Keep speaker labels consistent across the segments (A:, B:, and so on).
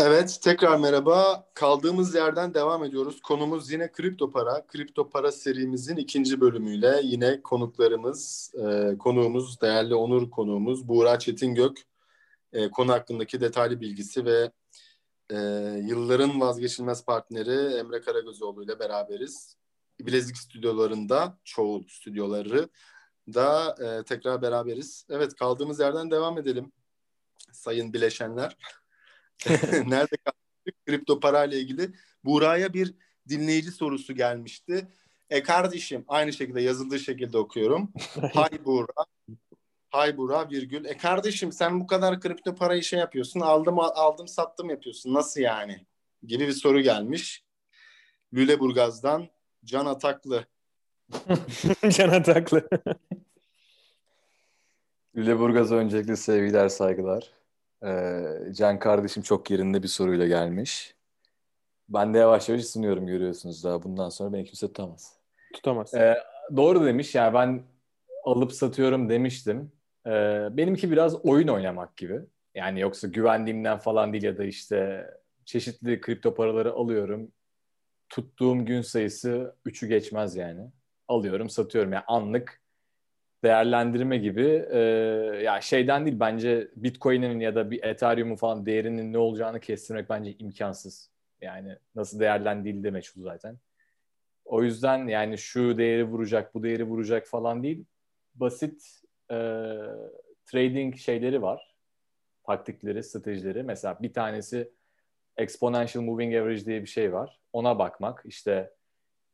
A: Evet, tekrar merhaba. Kaldığımız yerden devam ediyoruz. Konumuz yine kripto para. Kripto para serimizin ikinci bölümüyle yine konuklarımız, e, konuğumuz, değerli onur konuğumuz Buğra Çetingök. E, konu hakkındaki detaylı bilgisi ve e, yılların vazgeçilmez partneri Emre Karagözoğlu ile beraberiz. Bilezik stüdyolarında, çoğu stüdyoları da e, tekrar beraberiz. Evet, kaldığımız yerden devam edelim sayın bileşenler. Nerede kaldık? Kripto para ile ilgili. Buğra'ya bir dinleyici sorusu gelmişti. E kardeşim aynı şekilde yazıldığı şekilde okuyorum. Hay Buğra. Hay Buğra virgül. E kardeşim sen bu kadar kripto parayı şey yapıyorsun. Aldım aldım sattım yapıyorsun. Nasıl yani? Gibi bir soru gelmiş. Lüleburgaz'dan Can Ataklı.
B: Can Ataklı.
C: Lüleburgaz'a öncelikle sevgiler, saygılar. Ee, Can kardeşim çok yerinde bir soruyla gelmiş. Ben de yavaş yavaş ısınıyorum görüyorsunuz daha. Bundan sonra beni kimse tutamaz.
B: Tutamaz.
C: Ee, doğru demiş. Yani ben alıp satıyorum demiştim. Ee, benimki biraz oyun oynamak gibi. Yani yoksa güvendiğimden falan değil ya da işte çeşitli kripto paraları alıyorum. Tuttuğum gün sayısı 3'ü geçmez yani. Alıyorum, satıyorum. Yani anlık değerlendirme gibi e, ya şeyden değil bence Bitcoin'in ya da bir Ethereum'un falan değerinin ne olacağını kestirmek bence imkansız. Yani nasıl değerlendiği de meçhul zaten. O yüzden yani şu değeri vuracak, bu değeri vuracak falan değil. Basit e, trading şeyleri var. Taktikleri, stratejileri. Mesela bir tanesi exponential moving average diye bir şey var. Ona bakmak. İşte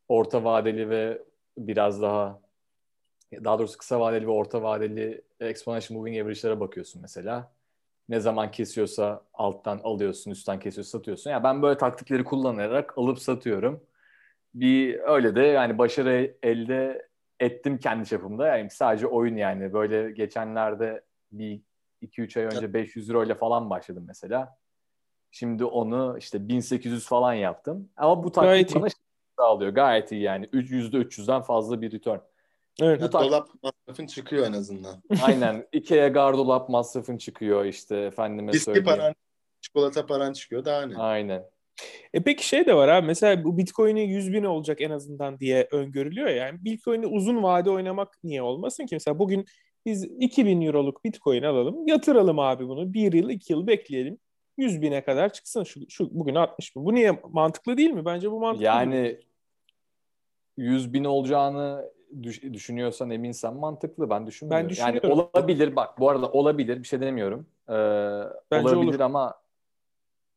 C: orta vadeli ve biraz daha daha doğrusu kısa vadeli ve orta vadeli exponential moving average'lere bakıyorsun mesela. Ne zaman kesiyorsa alttan alıyorsun, üstten kesiyorsa satıyorsun. Yani ben böyle taktikleri kullanarak alıp satıyorum. Bir öyle de yani başarı elde ettim kendi çapımda. Yani sadece oyun yani. Böyle geçenlerde bir 2-3 ay önce 500 euro ile falan başladım mesela. Şimdi onu işte 1800 falan yaptım. Ama bu taktik Gayet bana sağlıyor. Gayet iyi yani. %300'den fazla bir return.
A: Evet. Ya, dolap masrafın çıkıyor en azından.
C: Aynen. Ikea gardolap masrafın çıkıyor işte efendime
A: Viski söyleyeyim. paran, çikolata paran çıkıyor daha ne?
C: Aynen.
B: E peki şey de var abi mesela bu Bitcoin'i 100 bin olacak en azından diye öngörülüyor ya. Yani Bitcoin'i uzun vade oynamak niye olmasın ki? Mesela bugün biz 2000 euroluk Bitcoin alalım yatıralım abi bunu. Bir yıl iki yıl bekleyelim. 100 bine kadar çıksın şu, şu bugün 60 bin. Bu niye mantıklı değil mi? Bence bu mantıklı.
C: Yani değil. 100 bin olacağını düşünüyorsan eminsen mantıklı. Ben düşünmüyorum. Ben düşünüyorum. Yani olabilir bak bu arada olabilir bir şey demiyorum. Ee, Bence olabilir olur. ama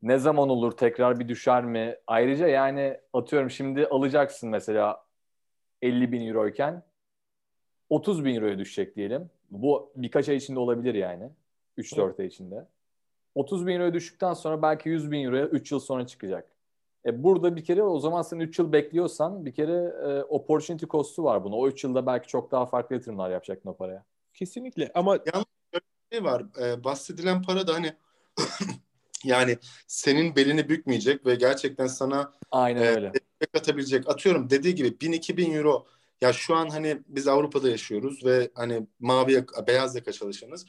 C: ne zaman olur tekrar bir düşer mi? Ayrıca yani atıyorum şimdi alacaksın mesela 50 bin euroyken 30 bin euroya düşecek diyelim. Bu birkaç ay içinde olabilir yani. 3-4 ay içinde. 30 bin euroya düştükten sonra belki 100 bin euroya 3 yıl sonra çıkacak. E burada bir kere o zaman sen 3 yıl bekliyorsan bir kere e, opportunity cost'u var buna. O 3 yılda belki çok daha farklı yatırımlar yapacaksın o paraya.
B: Kesinlikle ama
A: yalnız bir şey var. E, bahsedilen para da hani yani senin belini bükmeyecek ve gerçekten sana
C: Aynen e, öyle.
A: katabilecek. Atıyorum dediği gibi 1000-2000 euro ya şu an hani biz Avrupa'da yaşıyoruz ve hani mavi yaka, beyaz yaka çalışanız.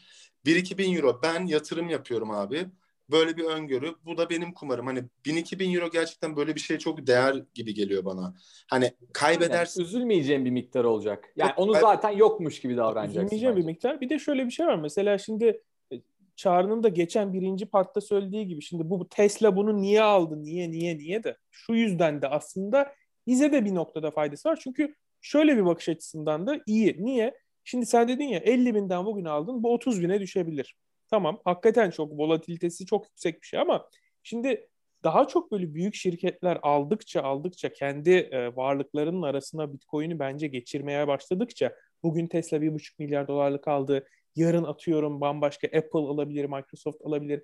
A: 1-2 bin euro ben yatırım yapıyorum abi böyle bir öngörü. Bu da benim kumarım. Hani 1000-2000 euro gerçekten böyle bir şey çok değer gibi geliyor bana. Hani kaybedersin.
C: Yani üzülmeyeceğim bir miktar olacak. Yani onu zaten yokmuş gibi davranacaksın.
B: Üzülmeyeceğim bir miktar. Bir de şöyle bir şey var. Mesela şimdi e, Çağrı'nın da geçen birinci partta söylediği gibi şimdi bu Tesla bunu niye aldı? Niye niye niye de şu yüzden de aslında bize de bir noktada faydası var. Çünkü şöyle bir bakış açısından da iyi. Niye? Şimdi sen dedin ya 50 binden bugün aldın bu 30 bine düşebilir. Tamam hakikaten çok volatilitesi çok yüksek bir şey ama şimdi daha çok böyle büyük şirketler aldıkça aldıkça kendi e, varlıklarının arasına Bitcoin'i bence geçirmeye başladıkça bugün Tesla 1,5 milyar dolarlık aldı. Yarın atıyorum bambaşka Apple alabilir, Microsoft alabilir.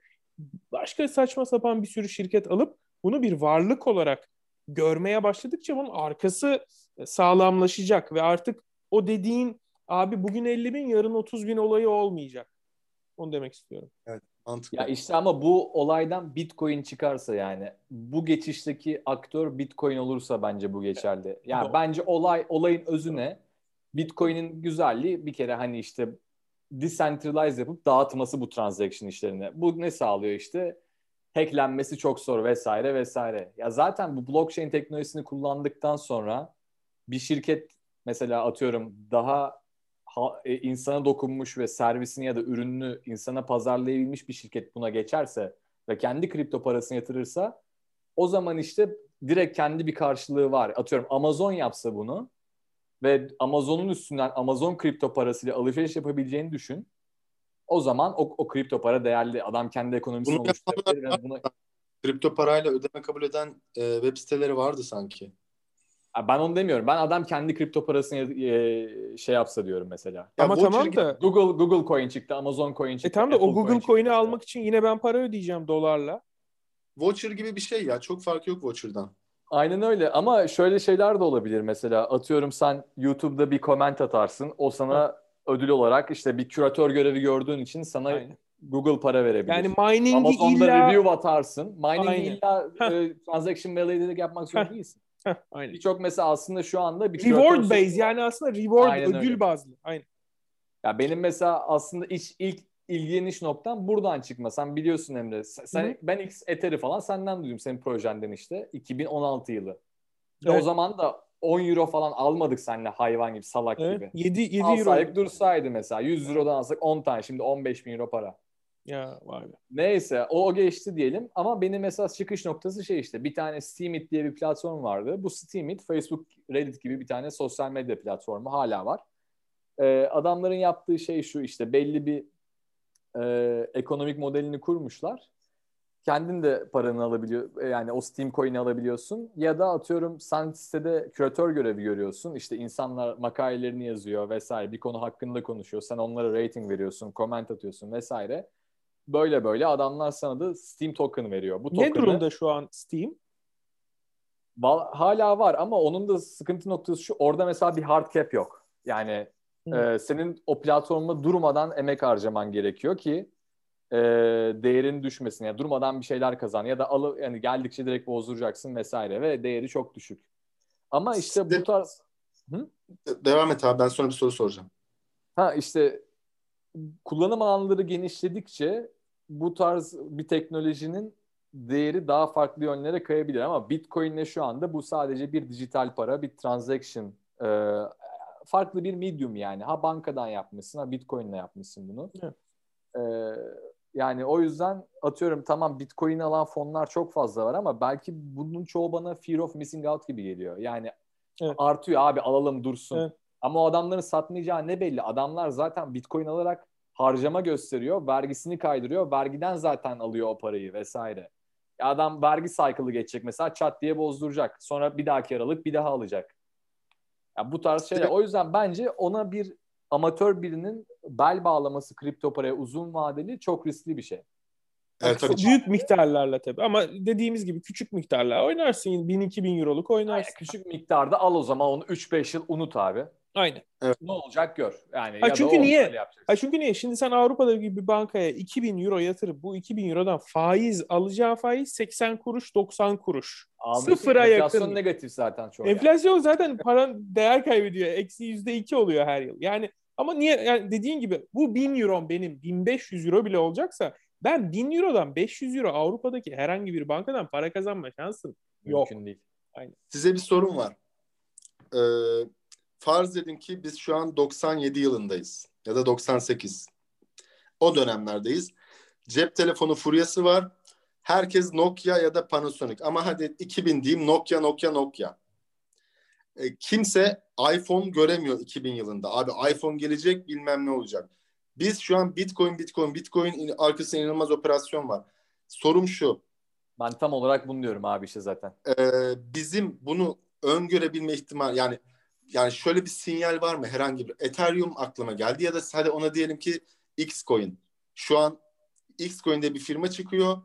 B: Başka saçma sapan bir sürü şirket alıp bunu bir varlık olarak görmeye başladıkça bunun arkası e, sağlamlaşacak ve artık o dediğin abi bugün 50 bin yarın 30 bin olayı olmayacak. Onu demek istiyorum.
A: Evet. Mantıklı.
C: Ya işte ama bu olaydan Bitcoin çıkarsa yani bu geçişteki aktör Bitcoin olursa bence bu geçerli. Yani bence olay olayın özü ne? Bitcoin'in güzelliği bir kere hani işte decentralize yapıp dağıtması bu transaction işlerine. Bu ne sağlıyor işte? hacklenmesi çok zor vesaire vesaire. Ya zaten bu blockchain teknolojisini kullandıktan sonra bir şirket mesela atıyorum daha ha, e, insana dokunmuş ve servisini ya da ürününü insana pazarlayabilmiş bir şirket buna geçerse ve kendi kripto parasını yatırırsa o zaman işte direkt kendi bir karşılığı var. Atıyorum Amazon yapsa bunu ve Amazon'un üstünden Amazon kripto parasıyla alışveriş yapabileceğini düşün. O zaman o, o kripto para değerli. Adam kendi ekonomisini
A: Bunu
C: oluşturabilir.
A: yapanlar
C: ve Buna...
A: Kripto parayla ödeme kabul eden e, web siteleri vardı sanki.
C: Ben onu demiyorum. Ben adam kendi kripto parasını e, şey yapsa diyorum mesela.
A: Ya
B: Ama tamam
A: gibi-
B: da
C: Google Google Coin çıktı, Amazon Coin çıktı.
B: e tamam da
C: Apple
B: o Google Coin'i
C: mesela.
B: almak için yine ben para ödeyeceğim dolarla.
A: Voucher gibi bir şey ya. Çok farkı yok voucher'dan.
C: Aynen öyle ama şöyle şeyler de olabilir mesela atıyorum sen YouTube'da bir comment atarsın o sana ödül olarak işte bir küratör görevi gördüğün için sana
B: Aynen.
C: Google para verebilir.
B: Yani mining'i
C: Amazon'da
B: illa...
C: review atarsın. Mining'i illa e, transaction validate'lik yapmak zorunda değilsin.
B: Aynen.
C: Birçok mesela aslında şu anda bir
B: Reward
C: küratör
B: base
C: sorunu var.
B: yani aslında reward
C: Aynen
B: ödül
C: öyle.
B: bazlı. Aynen.
C: Ya benim mesela aslında iç, ilk ilgileniş noktam buradan çıkma. Sen biliyorsun Emre. Sen, sen-
B: Hı hı.
C: ben X Ether'i falan senden duydum senin projenden işte. 2016 yılı. Ve
B: Evet.
C: o zaman da 10 euro falan almadık seninle hayvan gibi salak
B: Evet.
C: gibi.
B: 7 7 euro.
C: Alsaydık dursaydı mesela 100 eurodan alsak 10 tane şimdi 15 bin euro para.
B: Ya vay be.
C: Neyse o, o geçti diyelim ama benim mesela çıkış noktası şey işte bir tane Steemit diye bir platform vardı. Bu Steemit Facebook, Reddit gibi bir tane sosyal medya platformu hala var. Ee, adamların yaptığı şey şu işte belli bir e, ekonomik modelini kurmuşlar. Kendin de paranı alabiliyor yani o Steam coin'i alabiliyorsun ya da atıyorum sen sitede küratör görevi görüyorsun. İşte insanlar makalelerini yazıyor vesaire bir konu hakkında konuşuyor. Sen onlara rating veriyorsun, comment atıyorsun vesaire. Böyle böyle adamlar sana da Steam token veriyor. Bu
B: Ne
C: token'ı
B: durumda şu an Steam?
C: hala var ama onun da sıkıntı noktası şu. Orada mesela bir hard cap yok. Yani
B: Hı.
C: e, senin o platformda durmadan emek harcaman gerekiyor ki e, değerin düşmesin. Yani durmadan bir şeyler kazan ya da alı yani geldikçe direkt bozduracaksın vesaire ve değeri çok düşük. Ama işte bu tarz
A: De- Devam et abi ben sonra bir soru soracağım.
C: Ha işte kullanım alanları genişledikçe bu tarz bir teknolojinin değeri daha farklı yönlere kayabilir ama Bitcoin'le şu anda bu sadece bir dijital para, bir transaction, e, farklı bir medium yani. Ha bankadan yapmışsın, ha Bitcoin'le yapmışsın bunu.
B: Evet.
C: E, yani o yüzden atıyorum tamam Bitcoin alan fonlar çok fazla var ama belki bunun çoğu bana fear of missing out gibi geliyor. Yani
B: Evet.
C: artıyor abi alalım dursun.
B: Evet.
C: Ama o adamların satmayacağı ne belli? Adamlar zaten Bitcoin alarak harcama gösteriyor, vergisini kaydırıyor, vergiden zaten alıyor o parayı vesaire. Adam vergi cycle'ı geçecek mesela çat diye bozduracak. Sonra bir dahaki aralık bir daha alacak. Ya bu tarz şeyler. O yüzden bence ona bir amatör birinin bel bağlaması kripto paraya uzun vadeli çok riskli bir şey.
A: Evet tabii.
B: Büyük miktarlarla tabii ama dediğimiz gibi küçük miktarlar oynarsın 1000-2000 euroluk oynarsın.
C: küçük miktarda al o zaman onu 3-5 yıl unut abi.
B: Aynen.
C: Ne olacak gör. Yani
B: Ha,
C: ya da
B: çünkü niye? Ha çünkü niye? Şimdi sen Avrupa'da gibi bir bankaya 2000 euro yatırıp bu 2000 eurodan faiz alacağı faiz 80 kuruş 90 kuruş.
C: Almışsın,
B: sıfıra
C: enflasyon
B: yakın.
C: negatif zaten çok. yani.
B: Enflasyon zaten paran değer kaybediyor. Eksi yüzde iki oluyor her yıl. Yani ama niye? Yani dediğin gibi bu 1000 euro benim 1500 euro bile olacaksa ben 1000 eurodan 500 euro Avrupa'daki herhangi bir bankadan para kazanma şansım yok.
C: Mümkün değil.
A: Size bir sorum var. Ee, farz edin ki biz şu an 97 yılındayız ya da 98. O dönemlerdeyiz. Cep telefonu furyası var. Herkes Nokia ya da Panasonic ama hadi 2000 diyeyim Nokia Nokia Nokia. E, kimse iPhone göremiyor 2000 yılında. Abi iPhone gelecek bilmem ne olacak. Biz şu an Bitcoin Bitcoin Bitcoin in- arkasında inanılmaz operasyon var. Sorum şu.
C: Ben tam olarak bunu diyorum abi işte zaten.
A: Ee, bizim bunu öngörebilme ihtimal yani yani şöyle bir sinyal var mı herhangi bir Ethereum aklıma geldi ya da hadi ona diyelim ki Xcoin. Şu an Xcoin'de bir firma çıkıyor.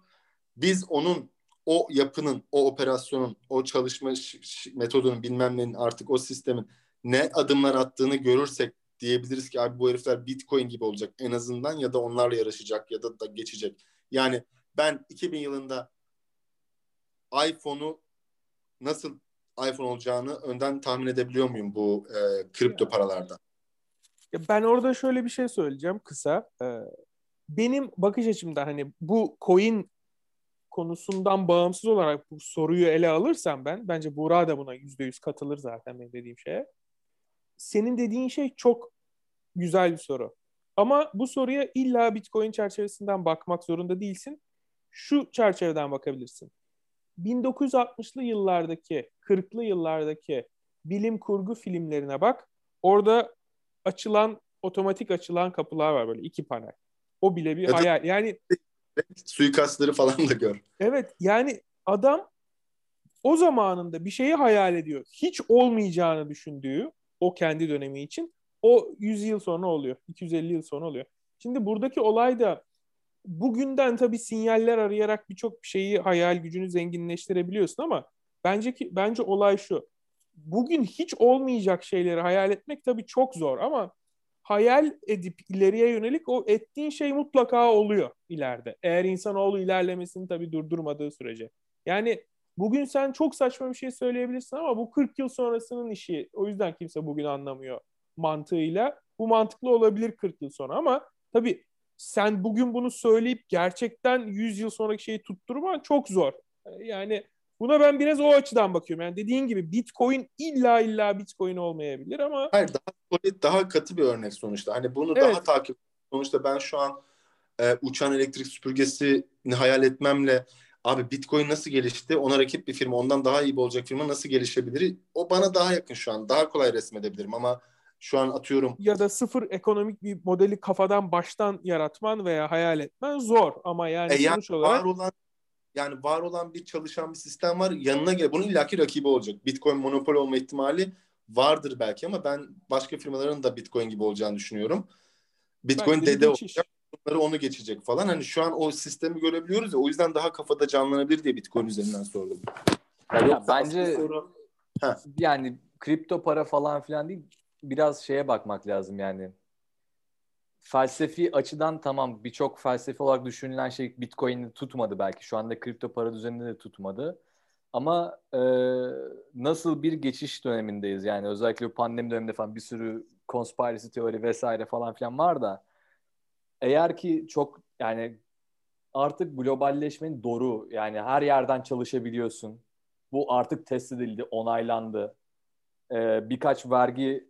A: Biz onun o yapının, o operasyonun, o çalışma metodunun bilmem nenin artık o sistemin ne adımlar attığını görürsek diyebiliriz ki abi bu herifler Bitcoin gibi olacak en azından ya da onlarla yarışacak ya da, da geçecek. Yani ben 2000 yılında iPhone'u nasıl iPhone olacağını önden tahmin edebiliyor muyum bu e, kripto paralarda?
B: Ya ben orada şöyle bir şey söyleyeceğim kısa. Ee, benim bakış açımda hani bu coin konusundan bağımsız olarak bu soruyu ele alırsam ben, bence Buğra da buna yüzde yüz katılır zaten benim dediğim şeye. Senin dediğin şey çok güzel bir soru. Ama bu soruya illa Bitcoin çerçevesinden bakmak zorunda değilsin. Şu çerçeveden bakabilirsin. 1960'lı yıllardaki, 40'lı yıllardaki bilim kurgu filmlerine bak. Orada açılan, otomatik açılan kapılar var böyle iki panel. O bile bir hayal. Yani
A: Suikastları falan da gör.
B: evet yani adam o zamanında bir şeyi hayal ediyor. Hiç olmayacağını düşündüğü o kendi dönemi için o 100 yıl sonra oluyor. 250 yıl sonra oluyor. Şimdi buradaki olay da bugünden tabii sinyaller arayarak birçok şeyi hayal gücünü zenginleştirebiliyorsun ama bence ki bence olay şu. Bugün hiç olmayacak şeyleri hayal etmek tabii çok zor ama hayal edip ileriye yönelik o ettiğin şey mutlaka oluyor ileride. Eğer insanoğlu ilerlemesini tabii durdurmadığı sürece. Yani bugün sen çok saçma bir şey söyleyebilirsin ama bu 40 yıl sonrasının işi. O yüzden kimse bugün anlamıyor mantığıyla. Bu mantıklı olabilir 40 yıl sonra ama tabii sen bugün bunu söyleyip gerçekten 100 yıl sonraki şeyi tutturman çok zor. Yani buna ben biraz o açıdan bakıyorum. Yani dediğin gibi Bitcoin illa illa Bitcoin olmayabilir ama
A: Hayır daha solid, daha katı bir örnek sonuçta. Hani bunu
B: Evet.
A: daha takip sonuçta ben şu an e, uçan elektrik süpürgesini hayal etmemle abi Bitcoin nasıl gelişti? Ona rakip bir firma, ondan daha iyi olacak firma nasıl gelişebilir? O bana daha yakın şu an. Daha kolay resmedebilirim ama şu an atıyorum
B: ya da sıfır ekonomik bir modeli kafadan baştan yaratman veya hayal etmen zor ama yani
A: E yani
B: sonuç olarak
A: var olan yani var olan bir çalışan bir sistem var. Yanına gel. Bunun illaki rakibi olacak. Bitcoin monopol olma ihtimali vardır belki ama ben başka firmaların da Bitcoin gibi olacağını düşünüyorum. Bitcoin dede
B: geçiş.
A: olacak. Bunları onu geçecek falan. Hani şu an o sistemi görebiliyoruz ya o yüzden daha kafada canlanabilir diye Bitcoin üzerinden sordum.
C: Ya
A: Yoksa
C: bence
A: soru-
C: yani kripto para falan filan değil biraz şeye bakmak lazım yani. Felsefi açıdan tamam birçok felsefi olarak düşünülen şey Bitcoin'i tutmadı belki. Şu anda kripto para düzeninde de tutmadı. Ama e, nasıl bir geçiş dönemindeyiz yani özellikle pandemi döneminde falan bir sürü conspiracy teori vesaire falan filan var da eğer ki çok yani artık globalleşmenin doğru yani her yerden çalışabiliyorsun. Bu artık test edildi, onaylandı. Ee, birkaç vergi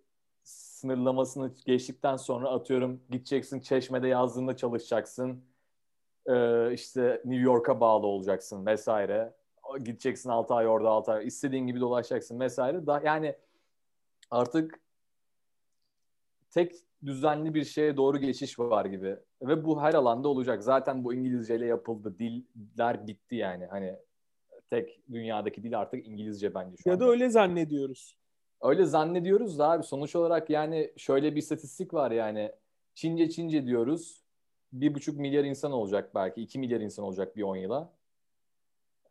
C: sınırlamasını geçtikten sonra atıyorum gideceksin Çeşme'de yazdığında çalışacaksın. Ee, işte New York'a bağlı olacaksın vesaire. Gideceksin 6 ay orada 6 ay. istediğin gibi dolaşacaksın vesaire. Da, yani artık tek düzenli bir şeye doğru geçiş var gibi. Ve bu her alanda olacak. Zaten bu İngilizceyle yapıldı. Diller bitti yani. Hani tek dünyadaki dil artık İngilizce bence şu
B: ya
C: anda.
B: da öyle zannediyoruz.
C: Öyle zannediyoruz da abi. Sonuç olarak yani şöyle bir istatistik var yani. Çince Çince diyoruz. Bir buçuk milyar insan olacak belki. İki milyar insan olacak bir on yıla.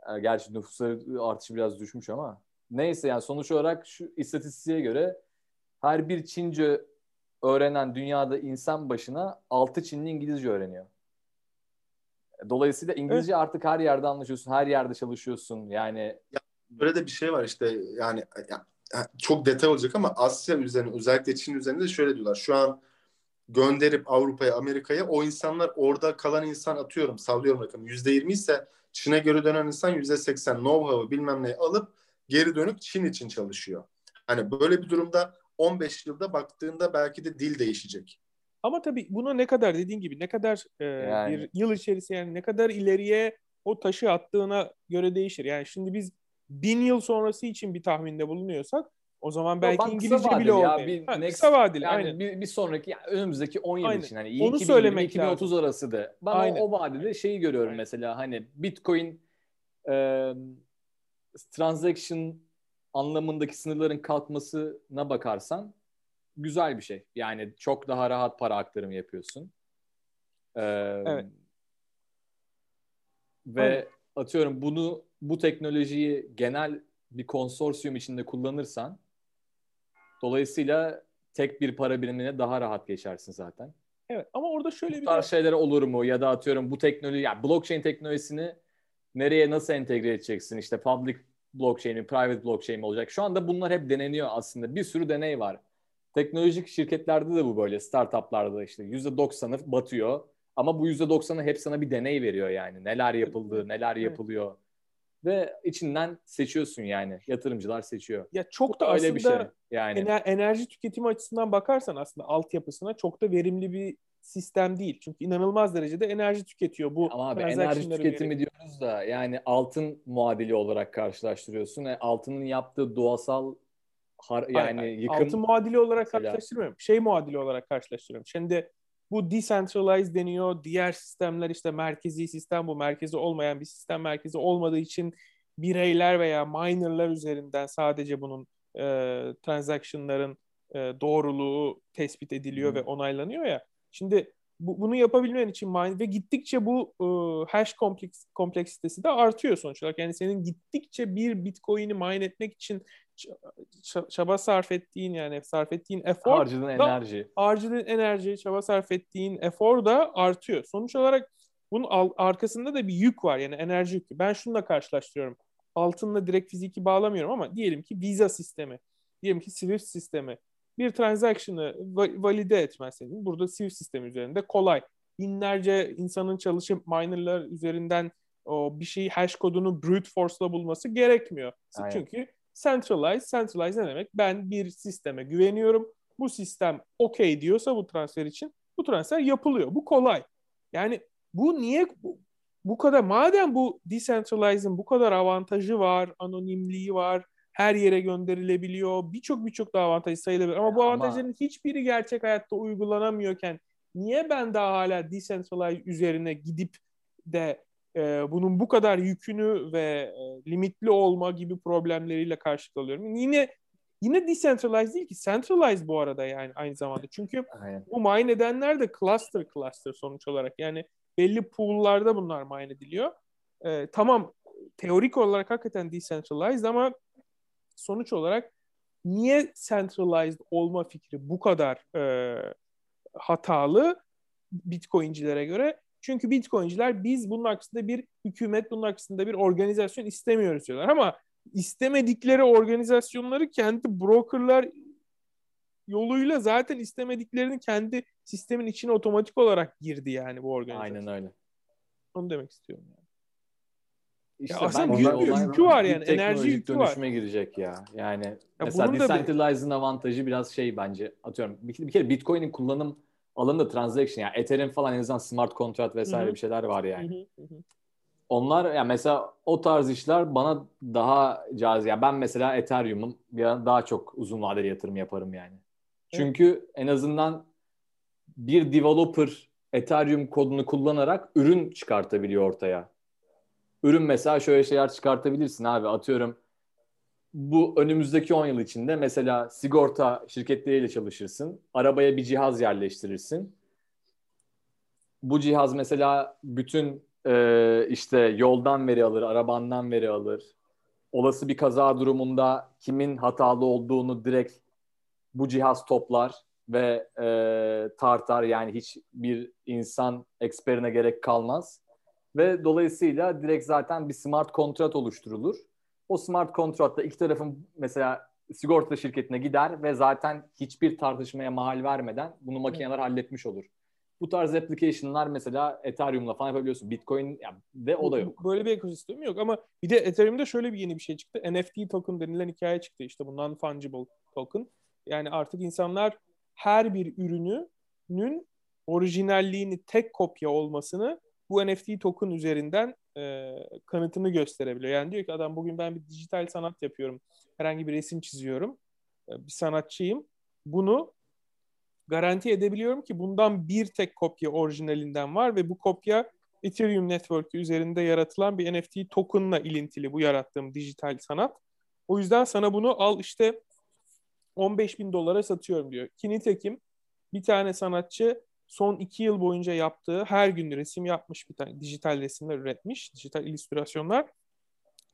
C: Ee, Gerçi nüfusları artışı biraz düşmüş ama. Neyse yani sonuç olarak şu istatistiğe göre her bir Çince öğrenen dünyada insan başına 6 Çinli İngilizce öğreniyor. Dolayısıyla İngilizce artık her yerde anlaşıyorsun, her yerde çalışıyorsun. Yani
A: Böyle de bir şey var işte. Yani ya- ya çok detay olacak ama Asya üzerine özellikle Çin üzerinde de şöyle diyorlar. Şu an gönderip Avrupa'ya, Amerika'ya o insanlar orada kalan insan atıyorum sallıyorum rakamı yüzde yirmi ise Çin'e geri dönen insan yüzde seksen know-how'ı bilmem neyi alıp geri dönüp Çin için çalışıyor. Hani böyle bir durumda 15 yılda baktığında belki de dil değişecek.
B: Ama tabii buna ne kadar dediğin gibi ne kadar e,
C: Yani.
B: bir yıl içerisinde yani ne kadar ileriye o taşı attığına göre değişir. Yani şimdi biz bin yıl sonrası için bir tahminde bulunuyorsak o zaman belki
C: kısa
B: İngilizce bile olmayabilir.
C: bir
B: Ha,
C: next-
B: kısa vadeli
C: yani
B: aynen.
C: bir, bir sonraki yani önümüzdeki 10 yıl
B: Aynen.
C: için hani
B: Onu
C: 2020
B: söylemek
C: 2030 arası da. Ben o,
B: Aynen.
C: o vadede şeyi görüyorum
B: Aynen.
C: mesela hani Bitcoin e, transaction anlamındaki sınırların kalkmasına bakarsan güzel bir şey. Yani çok daha rahat para aktarımı yapıyorsun. E,
B: Evet.
C: Ve
B: Aynen.
C: atıyorum bunu bu teknolojiyi genel bir konsorsiyum içinde kullanırsan dolayısıyla tek bir para birimine daha rahat geçersin zaten.
B: Evet ama orada şöyle
C: Bu
B: bir
C: tarz
B: de
C: şeyler olur mu? Ya da atıyorum bu teknoloji, yani blockchain teknolojisini nereye nasıl entegre edeceksin? İşte public blockchain mi, private blockchain mi olacak? Şu anda bunlar hep deneniyor aslında. Bir sürü deney var. Teknolojik şirketlerde de bu böyle, startuplarda da işte %90'ı batıyor. Ama bu %90'ı hep sana bir deney veriyor yani. Neler yapıldı, neler yapılıyor. Ve içinden seçiyorsun yani. Yatırımcılar seçiyor.
B: Ya çok da öyle bir şey. Yani ener- enerji tüketimi açısından bakarsan aslında altyapısına çok da verimli bir sistem değil. Çünkü inanılmaz derecede enerji tüketiyor bu.
C: Ama abi enerji tüketimi gerek. diyoruz da yani altın muadili olarak karşılaştırıyorsun. Yani altının yaptığı doğasal har, yani
B: Hayır,
C: yıkım
B: altın muadili olarak mesela... karşılaştırmıyorum. Şey muadili olarak karşılaştırıyorum. Şimdi bu decentralized deniyor. Diğer sistemler işte merkezi sistem bu. Merkezi olmayan bir sistem merkezi olmadığı için bireyler veya minerlar üzerinden sadece bunun e, transaction'ların e, doğruluğu tespit ediliyor hmm. ve onaylanıyor ya. Şimdi bu, bunu yapabilmen için mine ve gittikçe bu e, hash kompleks, kompleksitesi de artıyor sonuç olarak. Yani senin gittikçe bir bitcoin'i mine etmek için çaba sarf ettiğin yani sarf ettiğin efor
C: harcadığın da, enerji
B: harcadığın enerji çaba sarf ettiğin efor da artıyor. Sonuç olarak bunun arkasında da bir yük var yani enerji yükü. Ben şununla karşılaştırıyorum. Altınla direkt fiziki bağlamıyorum ama diyelim ki Visa sistemi, diyelim ki Swift sistemi bir transaction'ı valide etmezseniz burada Swift sistemi üzerinde kolay. Binlerce insanın çalışıp minerlar üzerinden o bir şeyi hash kodunu brute force'la bulması gerekmiyor. Aynen. Çünkü Centralize, centralize ne demek? Ben bir sisteme güveniyorum. Bu sistem okey diyorsa bu transfer için bu transfer yapılıyor. Bu kolay. Yani bu niye bu, bu kadar madem bu decentralize'ın bu kadar avantajı var, anonimliği var, her yere gönderilebiliyor. Birçok birçok daha avantajı sayılabilir. Ama bu avantajların Ama... hiçbiri gerçek hayatta uygulanamıyorken niye ben daha hala decentralize üzerine gidip de e, bunun bu kadar yükünü ve e, limitli olma gibi problemleriyle karşı kalıyorum. Yine yine decentralized değil ki centralized bu arada yani aynı zamanda. Çünkü Aynen. bu mine edenler de cluster cluster sonuç olarak. Yani belli pool'larda bunlar mine ediliyor. E, tamam teorik olarak hakikaten decentralized ama sonuç olarak niye centralized olma fikri bu kadar e, hatalı Bitcoin'cilere göre? Çünkü Bitcoin'ciler biz bunun aksında bir hükümet, bunun aksında bir organizasyon istemiyoruz diyorlar. Ama istemedikleri organizasyonları kendi brokerlar yoluyla zaten istemediklerini kendi sistemin içine otomatik olarak girdi yani bu organizasyon.
C: Aynen öyle.
B: Onu demek istiyorum.
C: İşte ya aslında büyük bir yükü var yani. Enerji yükü var. dönüşüme girecek ya. Yani ya mesela decentralized'ın bir... avantajı biraz şey bence atıyorum. Bir, bir kere Bitcoin'in kullanım alanında transaction yani Ethereum falan en azından smart contract vesaire Hı-hı. bir şeyler var yani. Hı-hı. Onlar yani mesela o tarz işler bana daha cazip. Yani ben mesela Ethereum'um daha çok uzun vadeli yatırım yaparım yani. Çünkü evet. en azından bir developer Ethereum kodunu kullanarak ürün çıkartabiliyor ortaya. Ürün mesela şöyle şeyler çıkartabilirsin abi atıyorum bu önümüzdeki 10 yıl içinde mesela sigorta şirketleriyle çalışırsın. Arabaya bir cihaz yerleştirirsin. Bu cihaz mesela bütün e, işte yoldan veri alır, arabandan veri alır. Olası bir kaza durumunda kimin hatalı olduğunu direkt bu cihaz toplar ve e, tartar. Yani hiçbir insan eksperine gerek kalmaz. Ve dolayısıyla direkt zaten bir smart kontrat oluşturulur o smart kontratta iki tarafın mesela sigorta şirketine gider ve zaten hiçbir tartışmaya mahal vermeden bunu makineler halletmiş olur. Bu tarz application'lar mesela Ethereum'la falan yapabiliyorsun. Bitcoin yani de o da yok.
B: Böyle bir ekosistemi yok ama bir de Ethereum'da şöyle bir yeni bir şey çıktı. NFT token denilen hikaye çıktı işte bu non-fungible token. Yani artık insanlar her bir ürününün orijinalliğini tek kopya olmasını bu NFT token üzerinden e, kanıtını gösterebiliyor. Yani diyor ki adam bugün ben bir dijital sanat yapıyorum. Herhangi bir resim çiziyorum. E, bir sanatçıyım. Bunu garanti edebiliyorum ki bundan bir tek kopya orijinalinden var ve bu kopya Ethereum Network üzerinde yaratılan bir NFT token'la ilintili bu yarattığım dijital sanat. O yüzden sana bunu al işte 15 bin dolara satıyorum diyor. Ki bir tane sanatçı son iki yıl boyunca yaptığı her gün resim yapmış bir tane dijital resimler üretmiş, dijital illüstrasyonlar.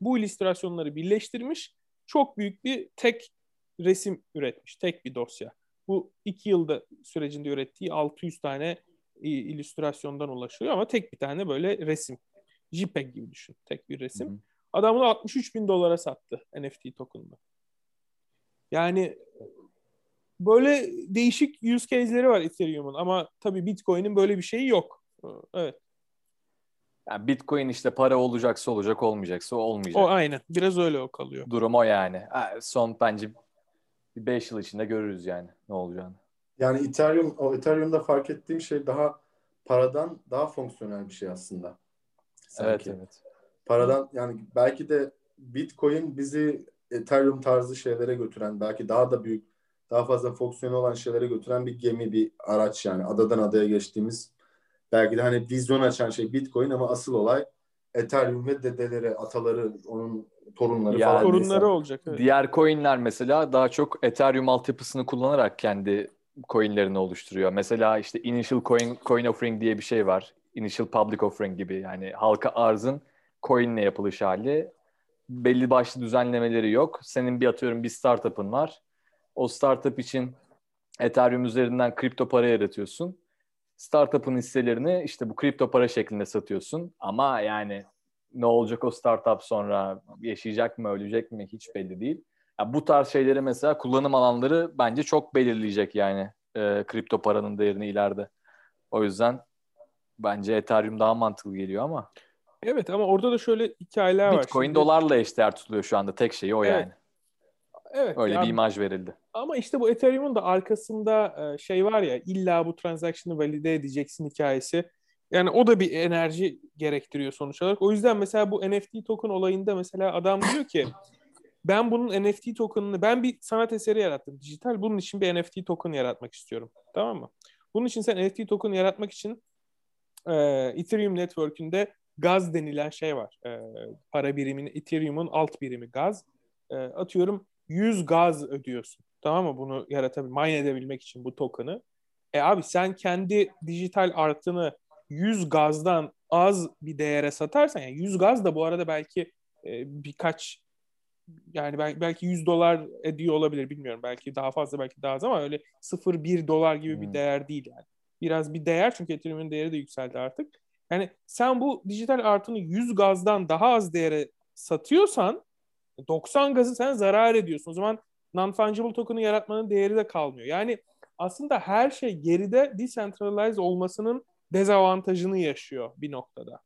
B: Bu illüstrasyonları birleştirmiş, çok büyük bir tek resim üretmiş, tek bir dosya. Bu iki yılda sürecinde ürettiği 600 tane illüstrasyondan ulaşıyor ama tek bir tane böyle resim. JPEG gibi düşün, tek bir resim. Hı hı. Adam bunu 63 bin dolara sattı NFT token'ını. Yani böyle değişik use case'leri var Ethereum'un ama tabii Bitcoin'in böyle bir şeyi yok. Evet.
C: Yani Bitcoin işte para olacaksa olacak, olmayacaksa olmayacak.
B: O aynen. Biraz öyle o kalıyor.
C: Durum o yani. Son bence 5 yıl içinde görürüz yani ne olacağını.
A: Yani Ethereum, o Ethereum'da fark ettiğim şey daha paradan daha fonksiyonel bir şey aslında.
C: Sanki. Evet evet.
A: Paradan yani belki de Bitcoin bizi Ethereum tarzı şeylere götüren belki daha da büyük daha fazla fonksiyonu olan şeylere götüren bir gemi bir araç yani adadan adaya geçtiğimiz belki de hani vizyon açan şey Bitcoin ama asıl olay Ethereum ve dedeleri, ataları, onun torunları
C: yani,
A: falan.
B: Torunları neyse. olacak. Evet.
C: Diğer coinler mesela daha çok Ethereum altyapısını kullanarak kendi coinlerini oluşturuyor. Mesela işte Initial Coin, coin Offering diye bir şey var. Initial Public Offering gibi yani halka arzın coinle yapılış hali. Belli başlı düzenlemeleri yok. Senin bir atıyorum bir startup'ın var. O startup için Ethereum üzerinden kripto para yaratıyorsun. Startup'ın hisselerini işte bu kripto para şeklinde satıyorsun. Ama yani ne olacak o startup sonra yaşayacak mı ölecek mi hiç belli değil. Yani bu tarz şeyleri mesela kullanım alanları bence çok belirleyecek yani e, kripto paranın değerini ileride. O yüzden bence Ethereum daha mantıklı geliyor ama.
B: Evet ama orada da şöyle hikayeler
C: Bitcoin
B: var.
C: Bitcoin dolarla eşdeğer tutuluyor şu anda. Tek şeyi o evet. yani.
B: Evet.
C: Öyle bir imaj verildi.
B: Ama işte bu Ethereum'un da arkasında e, şey var ya illa bu transaction'ı valide edeceksin hikayesi. Yani o da bir enerji gerektiriyor sonuç olarak. O yüzden mesela bu NFT token olayında mesela adam diyor ki ben bunun NFT token'ını ben bir sanat eseri yarattım dijital. Bunun için bir NFT token yaratmak istiyorum. Tamam mı? Bunun için sen NFT token yaratmak için e, Ethereum network'ünde gaz denilen şey var. E, para birimin Ethereum'un alt birimi gaz. E, atıyorum 100 gaz ödüyorsun. Tamam mı? Bunu yaratabil, mine edebilmek için bu token'ı. E abi sen kendi dijital artıını 100 gazdan az bir değere satarsan yani 100 gaz da bu arada belki e, birkaç yani belki, belki 100 dolar ediyor olabilir bilmiyorum. Belki daha fazla belki daha az ama öyle 0-1 dolar gibi hmm. bir değer değil yani. Biraz bir değer çünkü Ethereum'un değeri de yükseldi artık. Yani sen bu dijital artını 100 gazdan daha az değere satıyorsan 90 gazı sen zarar ediyorsun. O zaman non-fungible token'ı yaratmanın değeri de kalmıyor. Yani aslında her şey geride decentralized olmasının dezavantajını yaşıyor bir noktada.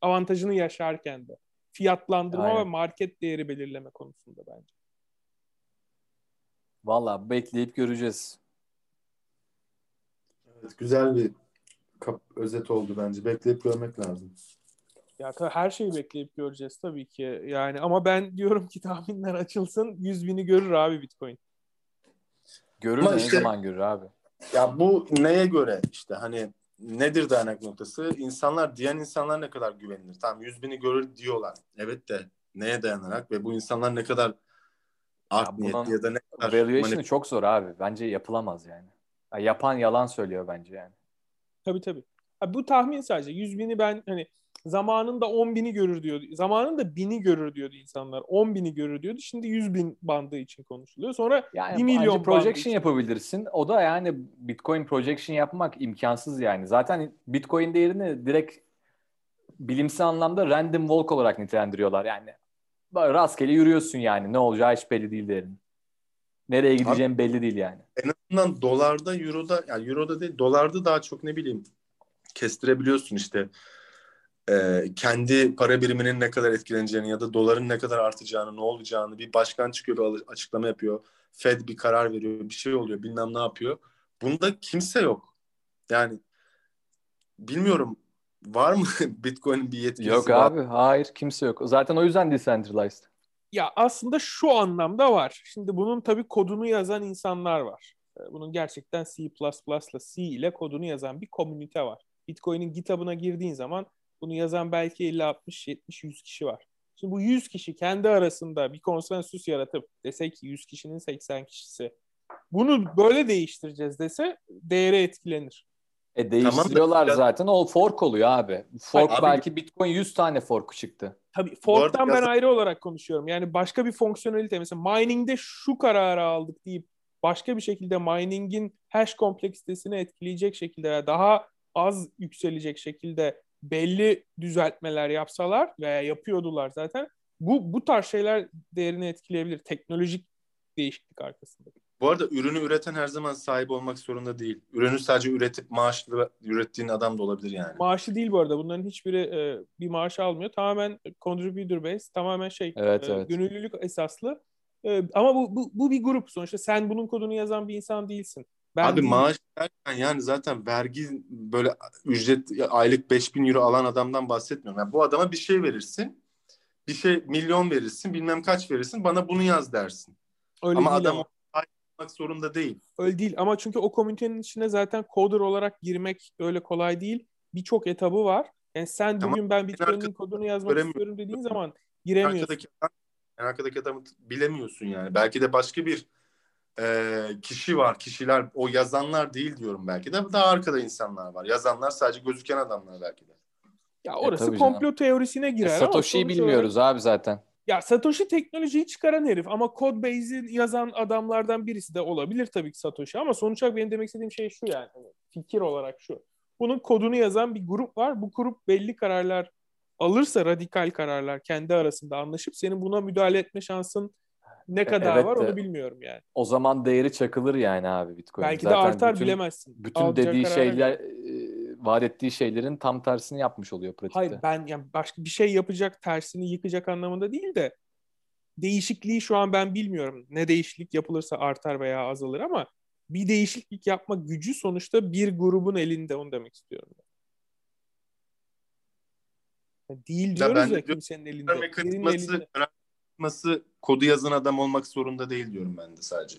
B: Avantajını yaşarken de. Fiyatlandırma Aynen. ve market değeri belirleme konusunda bence.
C: Valla bekleyip göreceğiz.
A: Evet, güzel bir kap özet oldu bence. Bekleyip görmek lazım.
B: Ya her şeyi bekleyip göreceğiz tabii ki. Yani ama ben diyorum ki tahminler açılsın 100 bini görür abi Bitcoin.
C: Görür ama işte, ne zaman görür abi?
A: Ya bu neye göre işte hani nedir dayanak noktası? İnsanlar diyen insanlar ne kadar güvenilir? Tamam 100 bini görür diyorlar. Evet de neye dayanarak ve bu insanlar ne kadar art ya niyetli ya da ne kadar...
C: Valuation'ı manip- çok zor abi. Bence yapılamaz yani. Ya yapan yalan söylüyor bence yani.
B: Tabii tabii. Abi bu tahmin sadece. 100 bini ben hani zamanında 10 bini görür diyordu. Zamanında bini görür diyordu insanlar. 10 bini görür diyordu. Şimdi 100 bin bandı için konuşuluyor. Sonra
C: yani
B: 1 milyon
C: projection yapabilirsin. O da yani Bitcoin projection yapmak imkansız yani. Zaten Bitcoin değerini direkt bilimsel anlamda random walk olarak nitelendiriyorlar. Yani rastgele yürüyorsun yani. Ne olacağı hiç belli değil değerin. Nereye gideceğim belli değil yani.
A: En azından dolarda, euroda, yani euroda değil, dolarda daha çok ne bileyim kestirebiliyorsun işte e, kendi para biriminin ne kadar etkileneceğini ya da doların ne kadar artacağını, ne olacağını bir başkan çıkıyor bir açıklama yapıyor. Fed bir karar veriyor, bir şey oluyor, bilmem ne yapıyor. Bunda kimse yok. Yani bilmiyorum var mı Bitcoin'in bir yetkisi?
C: Yok var? abi, hayır kimse yok. Zaten o yüzden decentralized.
B: Ya aslında şu anlamda var. Şimdi bunun tabii kodunu yazan insanlar var. Ee, bunun gerçekten C++ ile C ile kodunu yazan bir komünite var. Bitcoin'in GitHub'ına girdiğin zaman bunu yazan belki 50, 60, 70, 100 kişi var. Şimdi bu 100 kişi kendi arasında bir konsensüs yaratıp dese ki 100 kişinin 80 kişisi bunu böyle değiştireceğiz dese değeri etkilenir.
C: E değiştiriyorlar tamam, zaten. O fork oluyor abi. Fork abi, belki Bitcoin 100 tane fork çıktı.
B: Tabii fork'tan ben ayrı olarak konuşuyorum. Yani başka bir fonksiyonelite mesela mining'de şu kararı aldık deyip başka bir şekilde mining'in hash kompleksitesini etkileyecek şekilde daha az yükselecek şekilde belli düzeltmeler yapsalar veya yapıyordular zaten bu bu tarz şeyler değerini etkileyebilir teknolojik değişiklik arkasında.
A: Bu arada ürünü üreten her zaman sahip olmak zorunda değil. Ürünü sadece üretip maaşlı ürettiğin adam da olabilir yani.
B: Maaşı değil bu arada. Bunların hiçbiri e, bir maaş almıyor. Tamamen contributor based, tamamen şey
C: Evet,
B: e,
C: evet.
B: gönüllülük esaslı. E, ama bu, bu, bu bir grup sonuçta. Sen bunun kodunu yazan bir insan değilsin. Ben
A: Abi maaş derken yani zaten vergi böyle ücret aylık 5000 euro alan adamdan bahsetmiyorum. Yani bu adama bir şey verirsin. Bir şey milyon verirsin bilmem kaç verirsin bana bunu yaz dersin.
B: Öyle
A: ama adam
B: ama.
A: olmak zorunda değil.
B: Öyle değil ama çünkü o komünitenin içine zaten coder olarak girmek öyle kolay değil. Birçok etabı var. Yani sen
A: Tamam.
B: bugün ben Bitcoin'in kodunu yazmak istiyorum dediğin zaman giremiyorsun.
A: Arkadaki, adam, en arkadaki adamı bilemiyorsun yani. Belki de başka bir e, kişi var. Kişiler o yazanlar değil diyorum belki de. Daha arkada insanlar var. Yazanlar sadece gözüken adamlar belki de.
B: Ya orası
C: tabii canım.
B: komplo teorisine
C: E,
B: girer ama
C: Satoshi'yi bilmiyoruz abi zaten.
B: olarak- ya Satoshi teknolojiyi çıkaran herif ama Codebase'i yazan adamlardan birisi de olabilir tabii ki Satoshi ama sonuç olarak benim demek istediğim şey şu yani hani fikir olarak şu. Bunun kodunu yazan bir grup var. Bu grup belli kararlar alırsa radikal kararlar kendi arasında anlaşıp senin buna müdahale etme şansın ne kadar
C: evet
B: var
C: de-
B: onu bilmiyorum yani.
C: O zaman değeri çakılır yani abi Bitcoin.
B: Belki de
C: Zaten
B: artar
C: bütün,
B: bilemezsin.
C: Bütün
B: Alacağı
C: dediği şeyler, e, vaat ettiği şeylerin tam tersini yapmış oluyor pratikte.
B: Hayır ben yani başka bir şey yapacak, tersini yıkacak anlamında değil de değişikliği şu an ben bilmiyorum. Ne değişiklik yapılırsa artar veya azalır ama bir değişiklik yapma gücü sonuçta bir grubun elinde onu demek istiyorum. Yani Değil
A: Ya
B: diyoruz
A: ben
B: ya,
A: de diyorum,
B: kimsenin elinde.
A: Kırılması,
B: elinde.
A: Kırılması kodu yazan adam olmak zorunda değil diyorum ben de sadece.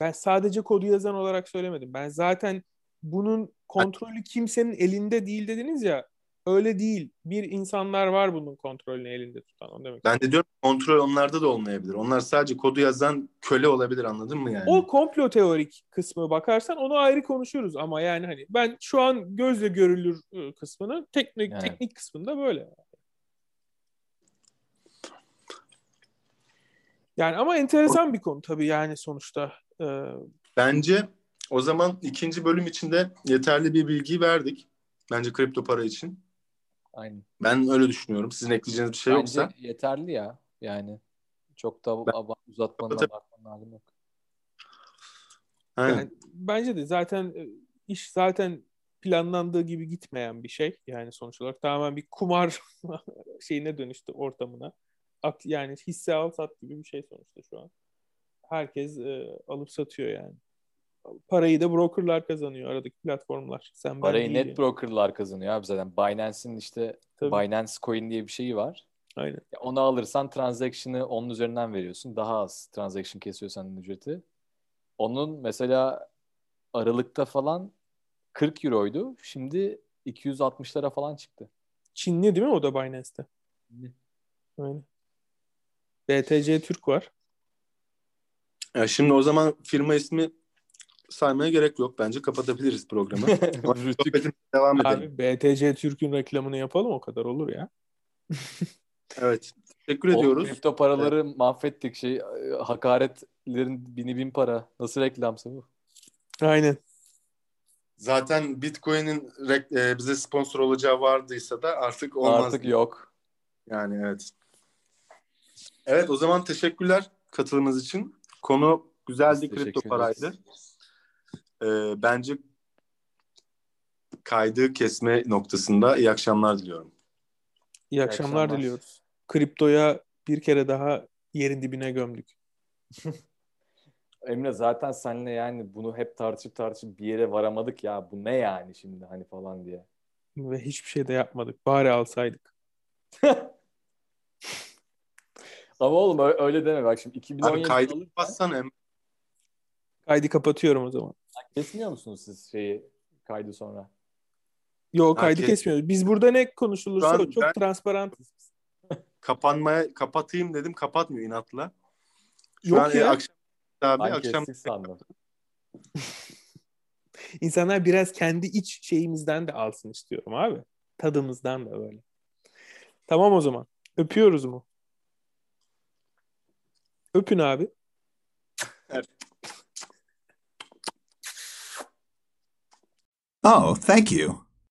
B: Ben sadece kodu yazan olarak söylemedim. Ben zaten bunun kontrolü kimsenin elinde değil dediniz ya. Öyle değil. Bir insanlar var bunun kontrolünü elinde tutan. Onu demek
A: Ben de diyorum kontrol onlarda da olmayabilir. Onlar sadece kodu yazan köle olabilir anladın mı yani?
B: O komplo teorik kısmı bakarsan onu ayrı konuşuruz ama yani hani ben şu an gözle görülür ıı, kısmını teknik
C: Yani.
B: teknik kısmında böyle. Yani ama enteresan bir konu tabii yani sonuçta. Ee,
A: Bence o zaman ikinci bölüm içinde yeterli bir bilgi verdik. Bence kripto para için.
C: Aynen.
A: Ben öyle düşünüyorum. Sizin ekleyeceğiniz bir şey
C: Bence
A: yoksa.
C: yeterli ya. Yani çok da aba- uzatmanın abartmanın yok.
A: Aynen.
B: yani bence de zaten e, iş zaten planlandığı gibi gitmeyen bir şey. Yani sonuç olarak tamamen bir kumar şeyine dönüştü ortamına. Yani hisse al sat gibi bir şey sonuçta şu an. Herkes e, alıp satıyor yani. Parayı da brokerlar kazanıyor aradaki platformlar. Sen
C: Parayı net
B: yani.
C: brokerlar kazanıyor abi zaten. Binance'in işte
B: Tabii.
C: Binance Coin diye bir şeyi var.
B: Aynen.
C: Ya Onu alırsan transaction'ı onun üzerinden veriyorsun. Daha az transaction kesiyor senden ücreti. Onun mesela Aralık'ta falan 40 euroydu. Şimdi 260'lara falan çıktı.
B: Çinli değil mi o da Binance'te? Aynen. BTC Türk var.
A: Ya şimdi o zaman firma ismi saymaya gerek yok. Bence kapatabiliriz programı. Devam edelim.
B: Abi BTC Türk'ün reklamını yapalım o kadar olur ya.
A: Evet. Teşekkür
C: O
A: ediyoruz.
C: kripto paraları mahvettik şey. e, Hakaretlerin bini bin para. Nasıl reklamsa bu?
B: Aynen.
A: Zaten Bitcoin'in e, bize sponsor olacağı vardıysa da artık olmaz.
C: Artık yok.
A: Yani evet. Evet o zaman teşekkürler katılımınız için. Konu güzeldi kripto paraydı. Ee, bence kaydı kesme noktasında iyi akşamlar diliyorum.
B: İyi akşamlar,
C: akşamlar.
B: diliyoruz. Kriptoya bir kere daha yerin dibine gömdük.
C: Emre zaten seninle yani bunu hep tartışıp tartışıp bir yere varamadık ya. Bu ne yani şimdi hani falan diye.
B: Ve hiçbir şey de yapmadık. Bari alsaydık.
C: Ama oğlum öyle deme bak şimdi
A: Abi
C: 2017
A: kaydı
C: alırken
A: bassana Emre.
B: Kaydı kapatıyorum o zaman.
C: kesmiyor musunuz siz şeyi kaydı sonra?
B: Yok kaydı
A: kes-
B: kesmiyoruz. Biz burada ne konuşulursa o çok
A: ben-
B: transparantız.
A: Kapanmaya kapatayım dedim kapatmıyor inatla. Şu
B: Yok
A: an e,
B: ya.
A: akşam abi
C: Ben
A: akşam
C: sandım.
B: İnsanlar biraz kendi iç şeyimizden de alsın istiyorum abi. Tadımızdan da böyle. Tamam o zaman. Öpüyoruz mu? Öpün abi.
D: Oh, thank you.